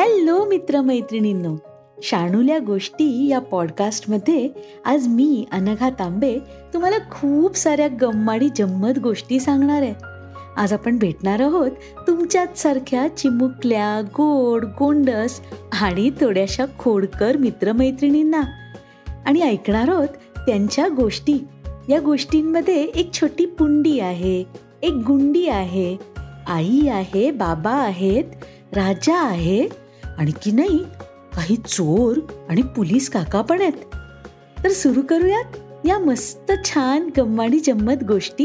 Hello मित्रमैत्रिणींनो शाणूल्या गोष्टी या पॉडकास्टमध्ये आज मी अनघा तांबे तुम्हाला खूप साऱ्या गम्माडी जम्मत गोष्टी सांगणार आहे. आज आपण भेटणार आहोत तुमच्याच सारख्या चिमुकल्या गोड गोंडस आणि थोड्याशा खोडकर मित्रमैत्रिणींना. आणि ऐकणार आहोत त्यांच्या गोष्टी. या गोष्टींमध्ये एक छोटी पुंडी आहे एक गुंडी आहे आई आहे बाबा आहेत राजा आहे आणि की नाही काही चोर आणि पोलीस काका पण आहेत. तर सुरू करूयात या मस्त छान गम्माडी जम्मत गोष्टी.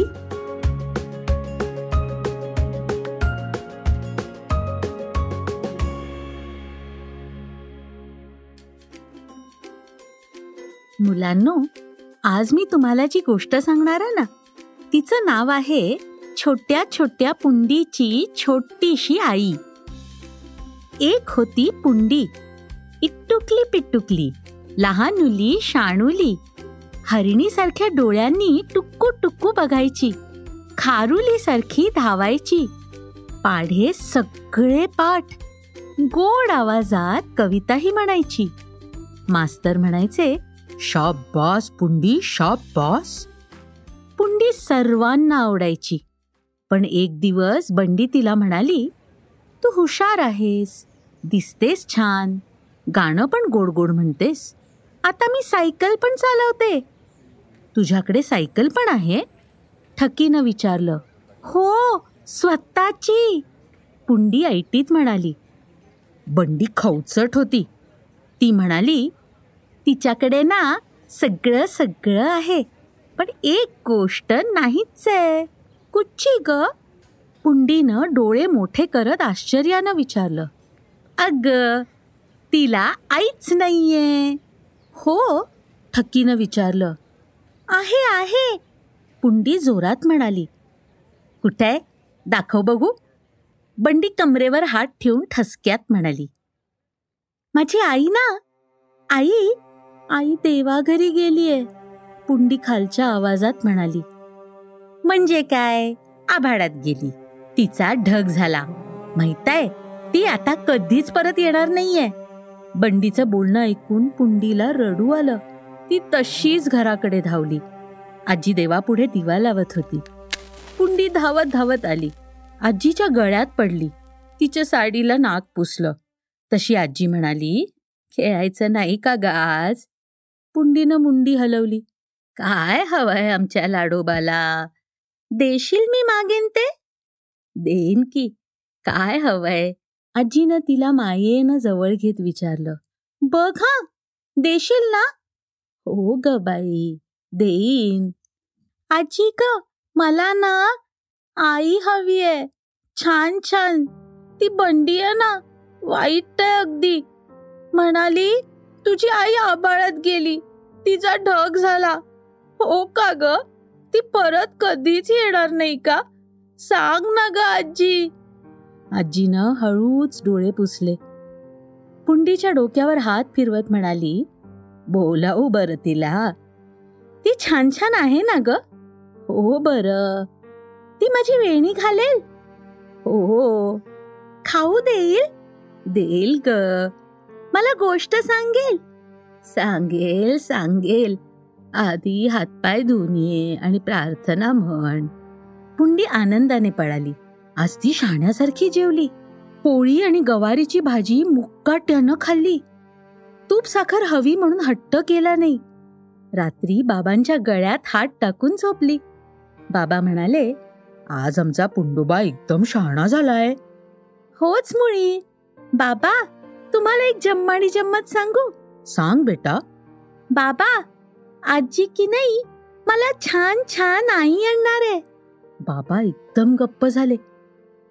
मुलांनो आज मी तुम्हाला जी गोष्ट सांगणार आहे ना तिचं नाव आहे छोट्या छोट्या पुंडीची छोटीशी आई. एक होती पुंडी. इट्टुकली पिट्टुकली लहानुली शाणुली. हरिणीसारख्या डोळ्यांनी टुक्कू टुक्कू बघायची. खारुली सारखी धावायची. पाढे सगळे पाठ. गोड आवाजात कविताही म्हणायची. मास्तर म्हणायचे शाबास पुंडी शाबास. पुंडी सर्वांना आवडायची. पण एक दिवस बंडी तिला म्हणाली तू हुशार आहेस. दिसतेस छान. गाणं पण गोड गोड म्हणतेस. आता मी सायकल पण चालवते. तुझ्याकडे सायकल पण आहे? ठकीनं विचारलं. हो स्वतःची. पुंडी ऐटीत म्हणाली. बंडी खवचट होती. ती म्हणाली तिच्याकडे ना सगळं सगळं आहे पण एक गोष्ट नाहीच आहे कुठची ग? पुंडीनं डोळे मोठे करत आश्चर्यानं विचारलं अग तिला आईच नाहीये. हो थकीनं विचारलं. आहे आहे. पुंडी जोरात म्हणाली कुठे दाखव बघू. बंडी कमरेवर हात ठेवून ठसक्यात म्हणाली माझी आई ना? आई? आई देवाघरी गेलीये. पुंडी खालच्या आवाजात म्हणाली म्हणजे काय? आभाळात गेली. तिचा ढग झाला. माहिताय ती आता कधीच परत येणार नाहीये. बंडीचं बोलणं ऐकून पुंडीला रडू आलं. ती तशीच घराकडे धावली. आजी देवापुढे दिवा लावत होती. पुंडी धावत धावत आली. आजीच्या गळ्यात पडली. तिच्या साडीला नाक पुसलं. तशी आजी म्हणाली खेळायचं नाही का ग आज? पुंडीनं मुंडी हलवली. काय हवंय आमच्या लाडोबाला? देशील मी मागेन ते? देईन की. काय हवंय? आजीनं तिला मायेनं जवळ घेत विचारलं. बघ हा देशील ना? हो ग बाई देईन. आजी ग मला ना आई हवी आहे छान छान. ती बंडी आहे ना वाईट आहे अगदी. म्हणाली तुझी आई आबाळत गेली. तिचा ढग झाला. हो का ग? ती परत कधीच येणार नाही का? सांग ना ग आजी आजीनं हळूच डोळे पुसले. पुंडीच्या डोक्यावर हात फिरवत म्हणाली बोलाऊ बर तिला. ती छान छान आहे ना ग? हो बर. ती माझी वेणी घालेल? हो. खाऊ देईल? देईल ग. मला गोष्ट सांगेल. सांगेल सांगेल. आधी हातपाय धुणे आणि प्रार्थना म्हण. पुंडी आनंदाने पळाली. आज ती शाण्यासारखी जेवली. पोळी आणि गवारीची भाजी मुक्काट्यानं खाल्ली. तूप साखर हवी म्हणून हट्ट केला नाही. रात्री बाबांच्या गळ्यात हात टाकून झोपली. बाबा म्हणाले आज आमचा पुंडोबा एकदम शहाणा झालाय. होच मुळी. बाबा तुम्हाला एक जम्माडी जम्मत सांगू. सांग बेटा. बाबा आजी की नाही मला छान छान आई आणणार आहे. बाबा एकदम गप्प झाले.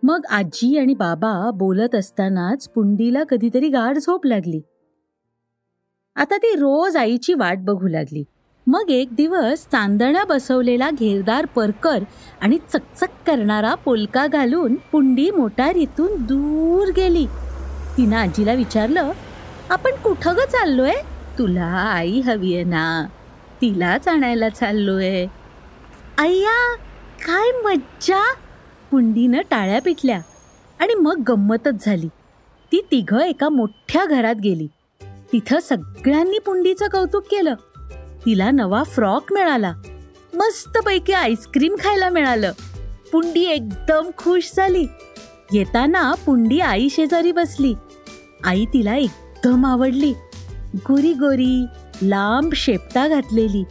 मग आजी आणि बाबा बोलत असतानाच पुंडीला कधीतरी गाढ झोप लागली. आता ती रोज आईची वाट बघू लागली. मग एक दिवस चांदण्या बसवलेला घेरदार परकर आणि चकचक करणारा पोलका घालून पुंडी मोटारीतून दूर गेली. तिनं आजीला विचारलं आपण कुठं ग चाललोय? तुला आई हवी आहे ना? तिलाच आणायला चाललोय. अय्या काय मज्जा? कुंडीनं टाळ्या पिटल्या आणि मग गंमतच झाली. ती तिघं एका मोठ्या घरात गेली. तिथं सगळ्यांनी पुंडीचं कौतुक केलं. तिला नवा फ्रॉक मिळाला. मस्तपैकी आईस्क्रीम खायला मिळालं. पुंडी एकदम खुश झाली. येताना पुंडी आई शेजारी बसली. आई तिला एकदम आवडली. गोरी गोरी लांब शेपटा घातलेली.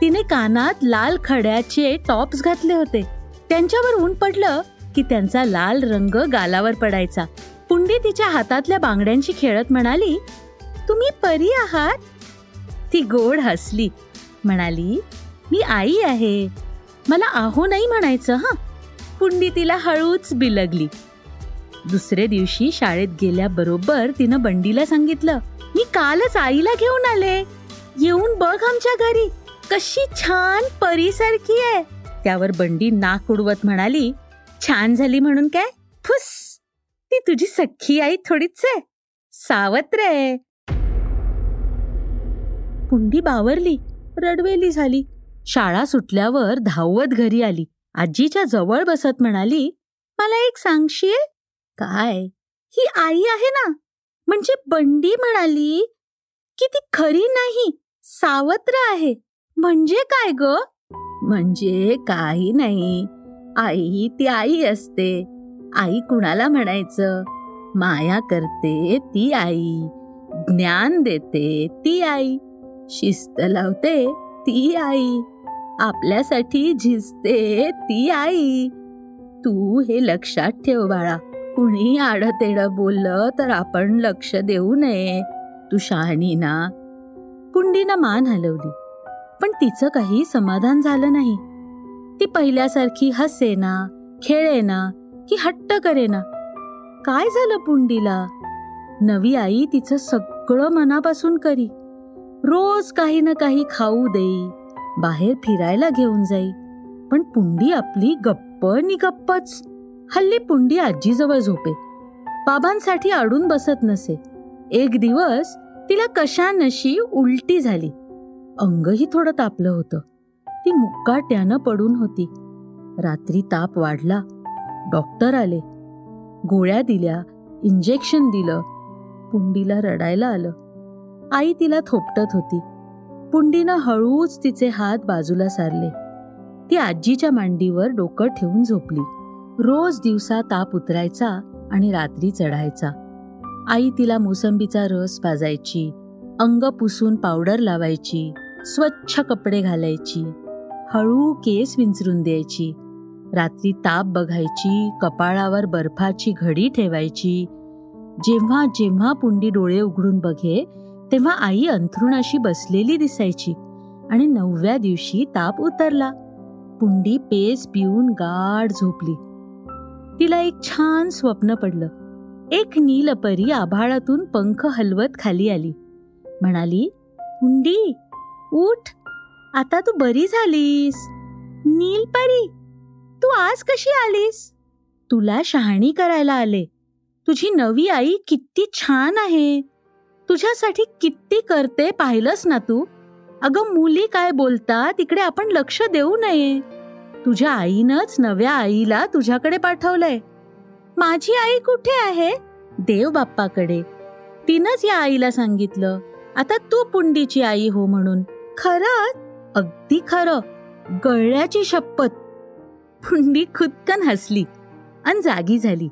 तिने कानात लाल खड्याचे टॉप्स घातले होते. त्यांच्यावर ऊन पडलं की त्यांचा लाल रंग गालावर पडायचा. पुंडी तिच्या हातातल्या बांगड्यांशी खेळत म्हणाली तुम्ही परी आहात? ती गोड हसली. म्हणाली मी आई आहे. मला आहो नाही म्हणायचं हा? पुंडी तिला हळूच बिलगली. दुसरे दिवशी शाळेत गेल्याबरोबर तिनं बंडीला सांगितलं मी कालच आईला घेऊन आले. येऊन बघ आमच्या घरी. कशी छान परीसारखी आहे. त्यावर बंडी नाक उडवत म्हणाली छान झाली म्हणून काय? फुस! ती तुझी सख्खी आई थोडीच आहे. सावत्र आहे. पुंडी बावरली रडवेली झाली. शाळा सुटल्यावर धावत घरी आली. आजीच्या जवळ बसत म्हणाली मला एक सांगशील? काय? ही आई आहे ना? म्हणजे बंडी म्हणाली की ती खरी नाही सावत्र आहे. म्हणजे काय ग? म्हणजे काही नाही. आई ती आई असते. आई कुणाला म्हणायचं? माया करते ती आई. ज्ञान देते ती आई. शिस्त लावते ती आई. आपल्यासाठी झिजते ती आई. तू हे लक्षात ठेव बाळा. कुणी आडतेडं बोललं तर आपण लक्ष देऊ नये. तू शहाणी ना. पुंडीनं मान हलवली. पण तिचं काही समाधान झालं नाही. ती पहिल्यासारखी हसेना खेळेना की हट्ट करेना काय झालं पुंडीला? नवी आई तिचं सगळं मनापासून करी. रोज काही ना काही खाऊ देई बाहेर फिरायला घेऊन जाई. पण पुंडी आपली गप्प नि गप्पच हल्ली पुंडी आजीजवळ झोपे बाबांसाठी अडून बसत नसे. एक दिवस तिला कशानशी उलटी झाली. अंगही थोडं तापलं होतं. ती मुक्काट्यानं पडून होती. रात्री ताप वाढला. डॉक्टर आले. गोळ्या दिल्या इंजेक्शन दिलं. पुंडीला रडायला आलं. आई तिला थोपटत होती. पुंडीनं हळूच तिचे हात बाजूला सारले. ती आजीच्या मांडीवर डोकं ठेवून झोपली. रोज दिवसा ताप उतरायचा आणि रात्री चढायचा. आई तिला मोसंबीचा रस पाजायची अंग पुसून पावडर लावायची. स्वच्छ कपडे घालायची हळू केस विंचरून द्यायची रात्री ताप बघायची कपाळावर बर्फाची घडी ठेवायची. जेव्हा जेव्हा पुंडी डोळे उघडून बघे तेव्हा आई अंथरुणाशी बसलेली दिसायची आणि नवव्या दिवशी ताप उतरला. पुंडी पेस पिऊन गाढ झोपली. तिला एक छान स्वप्न पडलं. एक नीलपरी आभाळातून पंख हलवत खाली आली. म्हणाली पुंडी उठ. आता तू बरी झालीस. नीलपरी तू आज कशी आलीस? तुला शहाणी करायला आले. तुझी नवी आई किती छान आहे. तुझ्यासाठी किती करते पाहिलंस ना तू? अगं मुली काय बोलतात तिकडे आपण लक्ष देऊ नये. तुझ्या आईनंच नव्या आईला तुझ्याकडे पाठवलंय. माझी आई कुठे आहे? देव बाप्पाकडे. तिनंच या आईला सांगितलं. आता तू पुंडीची आई हो म्हणून. खरंच? अगदी खरं. गळ्याची शपथ. पुंडी खुदकन हसली आणि जागी झाली.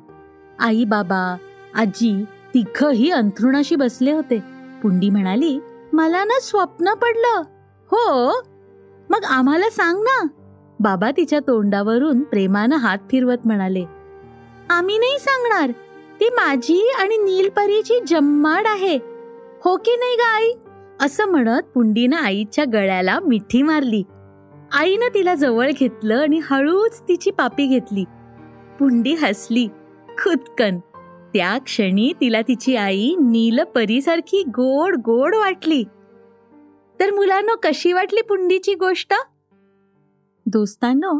आई बाबा आजी तिघही अंथरुणाशी बसले होते. पुंडी म्हणाली मला ना स्वप्न पडलं. हो? मग आम्हाला सांग ना. बाबा तिच्या तोंडावरून प्रेमानं हात फिरवत म्हणाले आम्ही नाही सांगणार. ती माझी आणि नीलपरीची जम्माड आहे. हो की नाही ग आई? असं म्हणत पुंडीनं आईच्या गळ्याला मिठी मारली. आईनं तिला जवळ घेतलं आणि हळूच तिची पापी घेतली. पुंडी हसली. खुदकन. त्या क्षणी तिला तिची आई नील परीसारखी गोड गोड वाटली. तर मुलांनो कशी वाटली पुंडीची गोष्ट? दोस्तांनो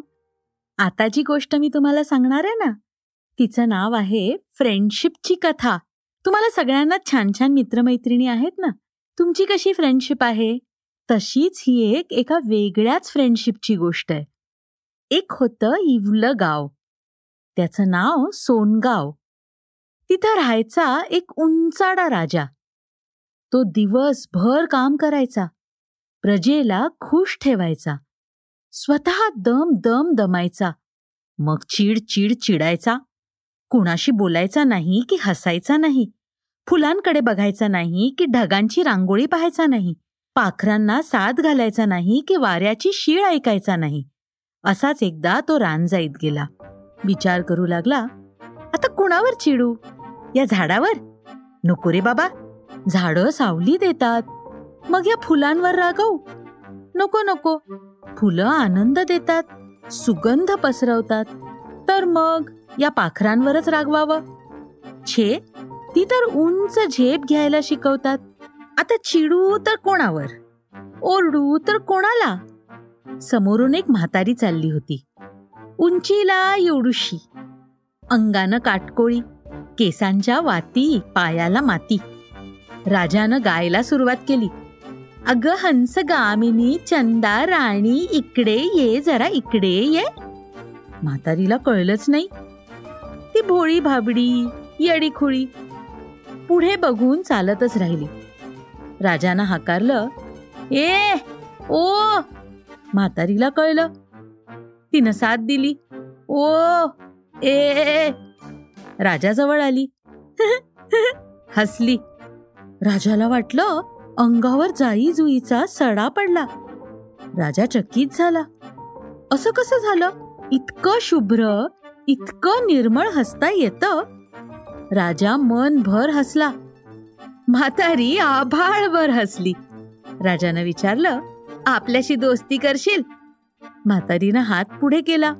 आता जी गोष्ट मी तुम्हाला सांगणार आहे ना? तिचं नाव आहे फ्रेंडशिपची कथा. तुम्हाला सगळ्यांना छान छान मित्रमैत्रिणी आहेत ना? तुमची कशी फ्रेंडशिप आहे? तशीच ही एक एका वेगळ्याच फ्रेंडशिपची गोष्ट आहे. एक होतं इवलं गाव. त्याचं नाव सोनगाव. तिथं राहायचा एक उंचाडा राजा. तो दिवसभर काम करायचा. प्रजेला खुश ठेवायचा. स्वतः दम दम दमायचा. मग चिड चिड चिडायचा. कुणाशी बोलायचा नाही की हसायचा नाही. फुलांकडे बघायचा नाही की ढगांची रांगोळी पाहायचा नाही पाखरांना साथ घालायचा नाही की वाऱ्याची शीळ ऐकायचा नाही. असाच एकदा तो रानजाईत गेला. विचार करू लागला आता कुणावर चिडू? या झाडावर? नको रे बाबा झाडं सावली देतात. मग या फुलांवर रागवू? नको नको. फुलं आनंद देतात सुगंध पसरवतात. तर मग या पाखरांवरच रागवावं? छे ती तर उंच झेप घ्यायला शिकवतात. आता चिडू तर कोणावर? ओरडू तर कोणाला? समोरून एक म्हातारी चालली होती. उंचीला एवढूशी अंगानं काटकोळी केसांच्या वाती पायाला माती. राजानं गायला सुरुवात केली. अगं हंस गामिनी चंदा राणी इकडे ये जरा इकडे ये. म्हातारीला कळलंच नाही. ती भोळी भाबडी येडी खुळी पुढे बघून चालतच राहिली. राजानं हाकारलं ए ओ म्हातारीला कळलं. तिनं साथ दिली ओ ए राजाजवळ आली. हसली. राजाला वाटलं अंगावर जाई जुईचा सडा पडला. राजा चकित झाला. असं कसं झालं? इतकं शुभ्र इतकं निर्मळ हसता येतं. राजा मनभर हसला. म्हातारी आभाळभर हसली. राजानं विचारलं आपल्याशी दोस्ती करशील? म्हातारीनं हात पुढे केला.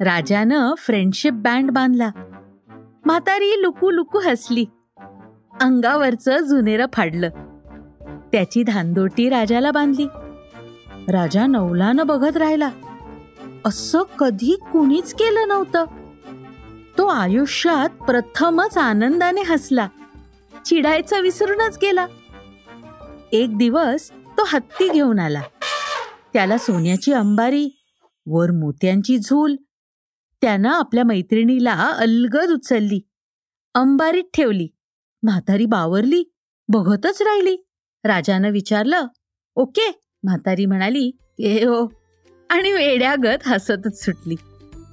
राजानं फ्रेंडशिप बँड बांधला. म्हातारी लुकू लुकू हसली. अंगावरचं जुनेरं फाडलं. त्याची धांदोटी राजाला बांधली. राजा नवलानं बघत राहिला. असं कधी कुणीच केलं नव्हतं. तो आयुष्यात प्रथमच आनंदाने हसला. चिडायचा विसरूनच गेला. एक दिवस तो हत्ती घेऊन आला. त्याला सोन्याची अंबारी वर मोत्यांची झूल. त्यानं आपल्या मैत्रिणीला अलगद उचलली. अंबारीत ठेवली. म्हातारी बावरली बघतच राहिली. राजानं विचारलं ओके म्हातारी म्हणाली ए हो. आणि वेड्यागत हसतच सुटली.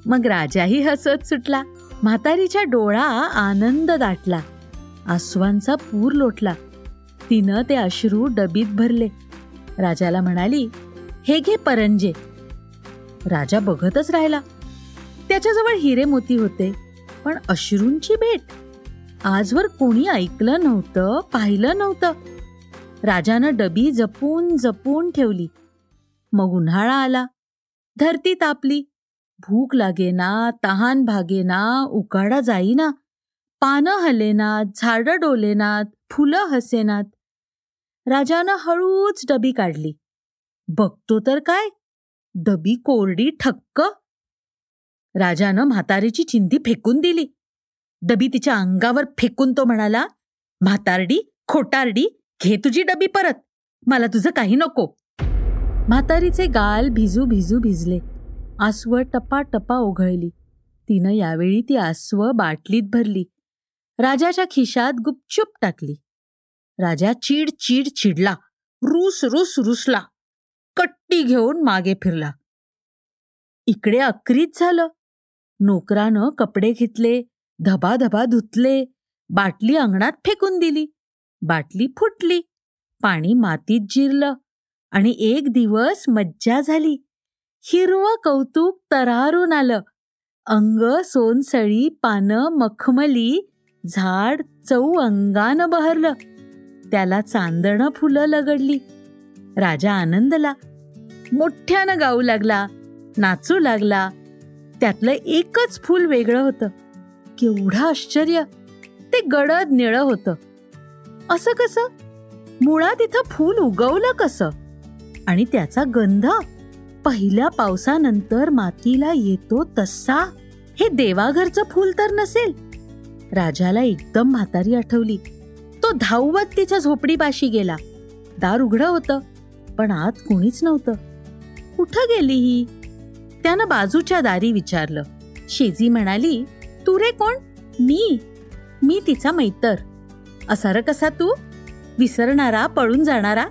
मग राजाही हसत सुटला. म्हातारीच्या डोळा आनंद दाटला आसवांचा पूर लोटला. तिनं ते अश्रू डबीत भरले. राजाला म्हणाली हे घे परंजे. राजा बघतच राहिला. त्याच्याजवळ हिरे मोती होते पण अश्रूंची भेट. आजवर कोणी ऐकलं नव्हतं पाहिलं नव्हतं. राजानं डबी जपून जपून ठेवली. मग उन्हाळा आला. धरती तापली. भूक लागेना तहान भागेना उकाडा जाईना. पानं हलेनात झाडं डोलेनात फुलं हसेनात. राजानं हळूच डबी काढली. बघतो तर काय? डबी कोरडी ठक्क. राजानं म्हातारीची चिंधी फेकून दिली. डबी तिच्या अंगावर फेकून तो म्हणाला म्हातारडी खोटारडी घे तुझी डबी परत. मला तुझं काही नको. म्हातारीचे गाल भिजू भिजू भिजले. आसवं टपा टपा ओघळली तिनं यावेळी ती आसव बाटलीत भरली. राजाच्या खिशात गुपचूप टाकली. राजा चिड चिड चिडला. रुस रुस रुसला. कट्टी घेऊन मागे फिरला. इकडे अक्रीत झालं. नोकरानं कपडे घेतले धबाधबा धुतले बाटली अंगणात फेकून दिली. बाटली फुटली. पाणी मातीत जिरलं. आणि एक दिवस मज्जा झाली. हिरवं कौतुक तरारून आलं. अंग सोनसळी पानं मखमली झाड चौ अंगानं बहरलं. त्याला चांदणं फुलं लगडली. राजा आनंदला. मोठ्यानं गाऊ लागला नाचू लागला. त्यातलं एकच फूल वेगळं होतं. केवढं आश्चर्य! ते गडद निळं होतं. असं कसं? मुळात इथं फूल उगवलं कसं? आणि त्याचा गंध? पहिल्या पावसानंतर मातीला येतो तसा? हे देवाघरचं फूल तर नसेल. राजाला एकदम म्हातारी आठवली. तो धावत तिच्या झोपडीपाशी गेला. दार उघडं होतं पण आत कोणीच नव्हतं. कुठं गेली ही? त्यानं बाजूच्या दारी विचारलं. शेजी म्हणाली तू रे कोण? मी? मी तिचा मैतर. असा कसा तू? विसरणारा पळून जाणारा?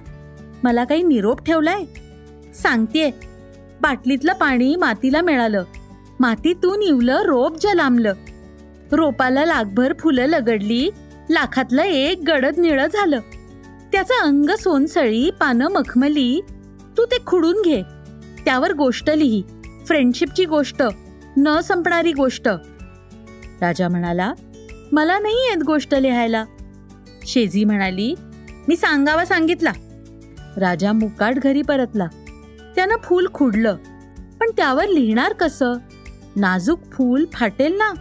मला काही निरोप ठेवलाय? सांगतेय बाटलीतलं पाणी मातीला मिळालं. मातीतून इवलं रोप जलामलं. रोपाला लागभर फुलं लगडली लाखातलं एक गडद निळं झालं. त्याचं अंग सोनसळी पानं मखमली तू ते खुडून घे. त्यावर गोष्ट लिही. फ्रेंडशिपची गोष्ट न संपणारी गोष्ट. राजा म्हणाला मला नाही येत गोष्ट लिहायला. शेजी म्हणाली मी सांगावा सांगितला. राजा मुकाट घरी परतला. त्यानं फूल खुडलं. पण त्यावर लिहिणार कसं? नाजूक फूल फाटेल ना?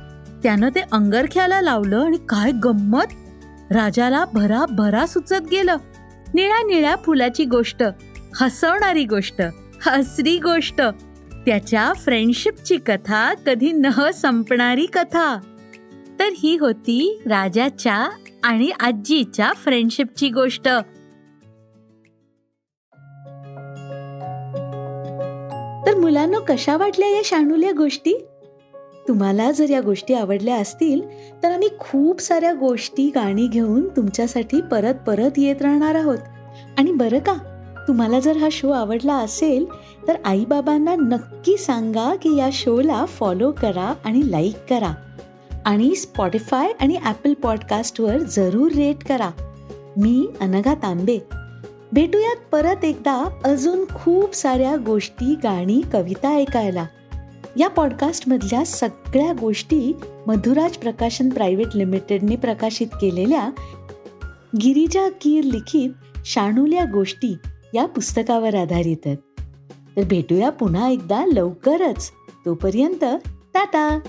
त्यानं ते अंगरख्याला लावलं आणि काय गंमत? राजाला भरा भरा सुचत गेलं. निळ्या निळ्या फुलाची गोष्ट हसवणारी गोष्ट हसरी गोष्ट. त्याच्या फ्रेंडशिपची कथा कधी न संपणारी कथा. तर ही होती राजाच्या आणि आजीच्या फ्रेंडशिपची गोष्ट. तर मुलांना कशा वाटल्या या शाणूल्या गोष्टी? तुम्हाला जर या गोष्टी आवडल्या असतील तर आम्ही खूप साऱ्या गोष्टी गाणी घेऊन तुमच्यासाठी परत परत येत राहणार आहोत. आणि बरं का तुम्हाला जर हा शो आवडला असेल तर आईबाबांना नक्की सांगा की या शोला फॉलो करा आणि लाईक करा. आणि स्पॉटीफाय आणि ॲपल पॉडकास्टवर जरूर रेट करा. मी अनघा तांबे. भेटूयात परत एकदा अजून खूप साऱ्या गोष्टी गाणी कविता ऐकायला. या पॉडकास्टमधल्या सगळ्या गोष्टी मधुराज प्रकाशन प्रायव्हेट लिमिटेडने प्रकाशित केलेल्या गिरिजा कीर लिखित शाणूल्या गोष्टी या पुस्तकावर आधारित आहेत. तर भेटूया पुन्हा एकदा लवकरच. तोपर्यंत टाटा!